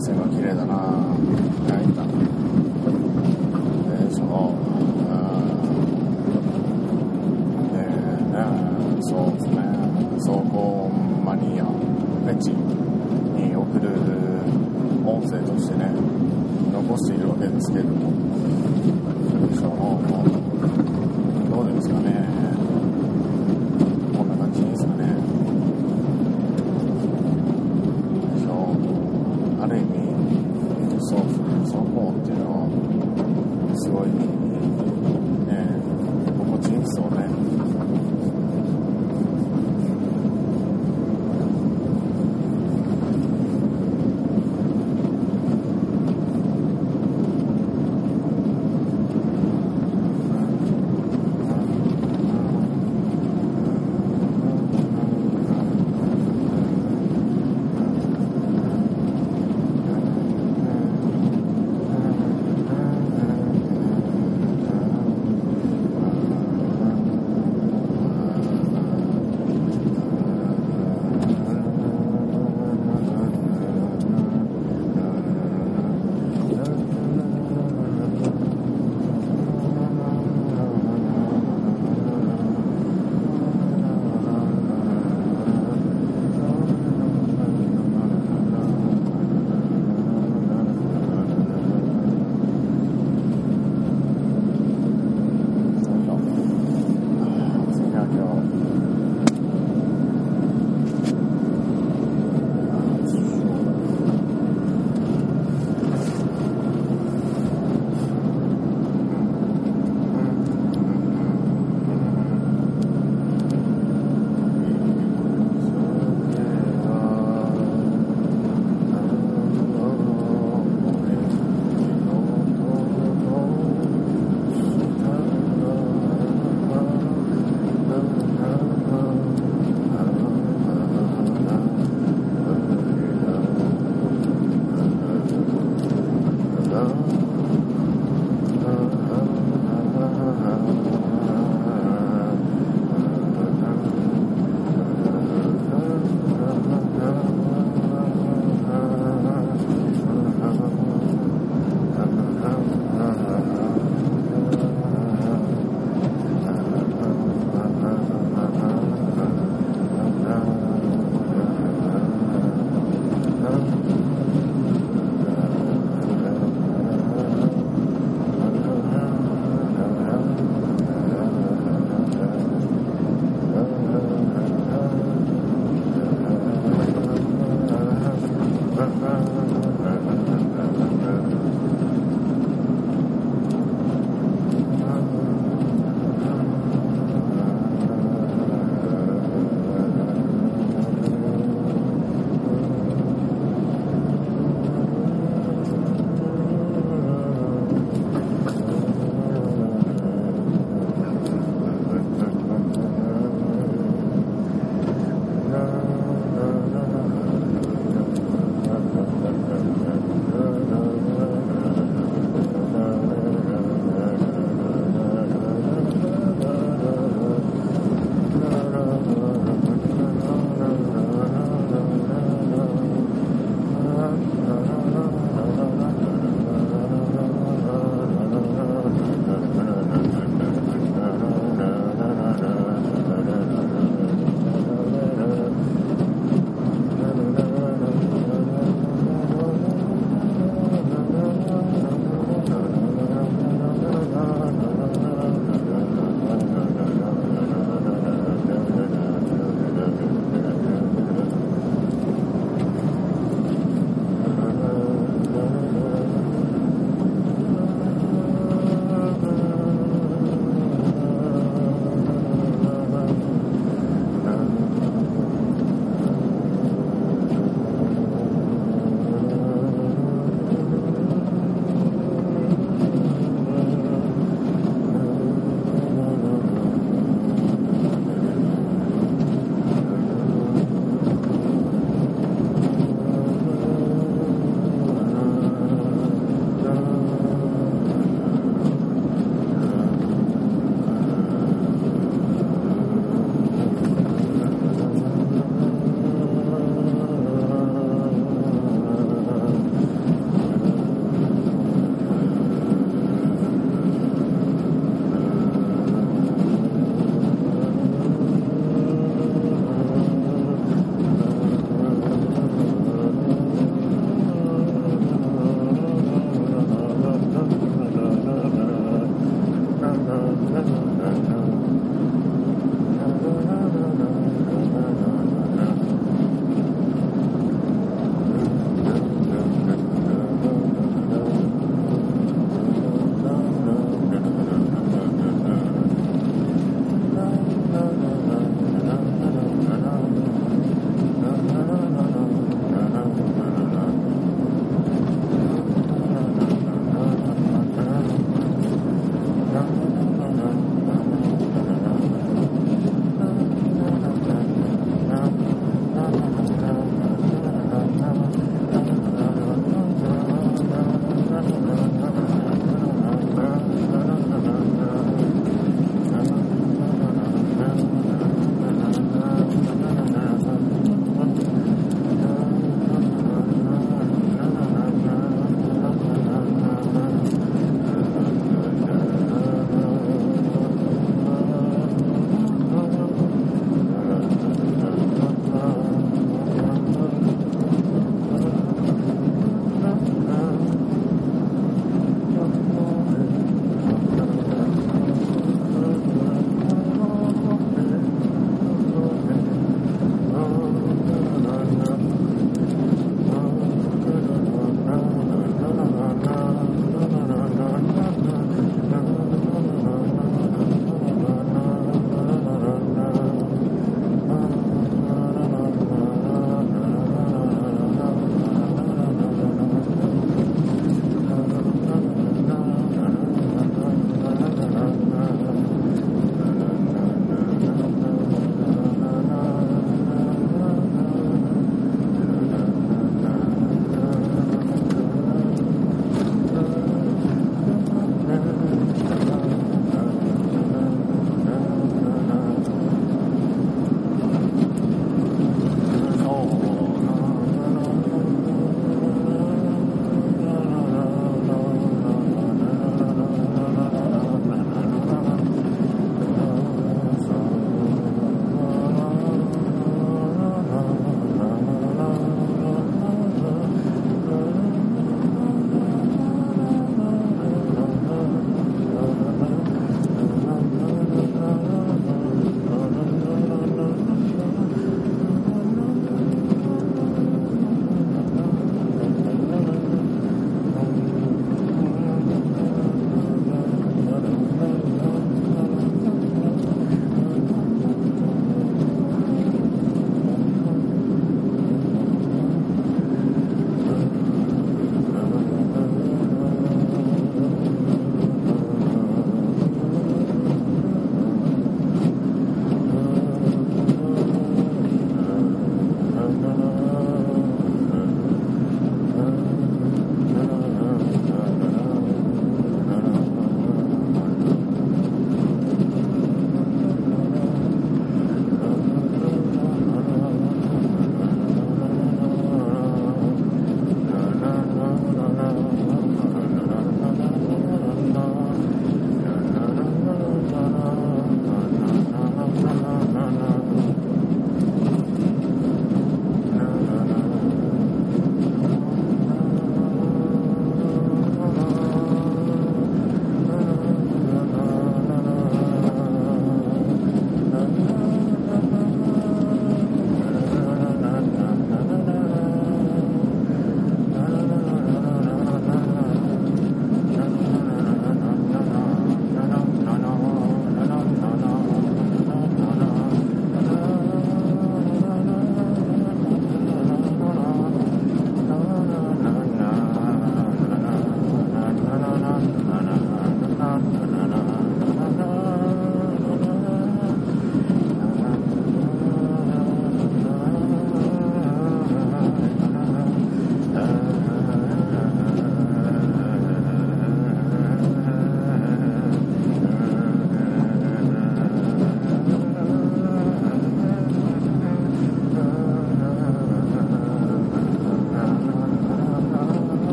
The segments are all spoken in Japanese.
線が綺麗だな。泣い。た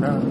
no.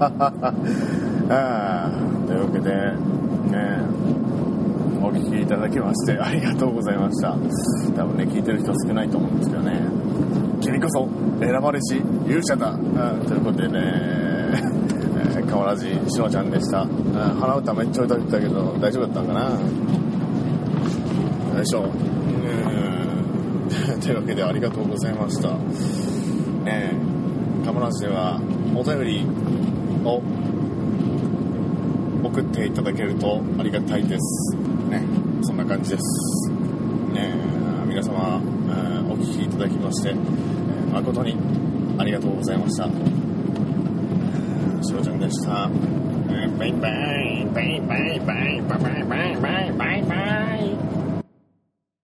あというわけでねお聞きいただきましてありがとうございました。多分ね聞いてる人少ないと思うんですけどね。君こそ選ばれし勇者だ、うん、ということでね、えー、河原寺しのちゃんでした、うん、鼻歌めっちゃ歌ってたけど大丈夫だったんかな？よいしょ。うん。というわけでありがとうございました。ねえカモラジではお便り送っていただけるとありがたいです。ね。そんな感じです。ね。皆様お聴きいただきまして誠にありがとうございました。しろちゃんでした。バイバイバイバイバイバイバイバイ。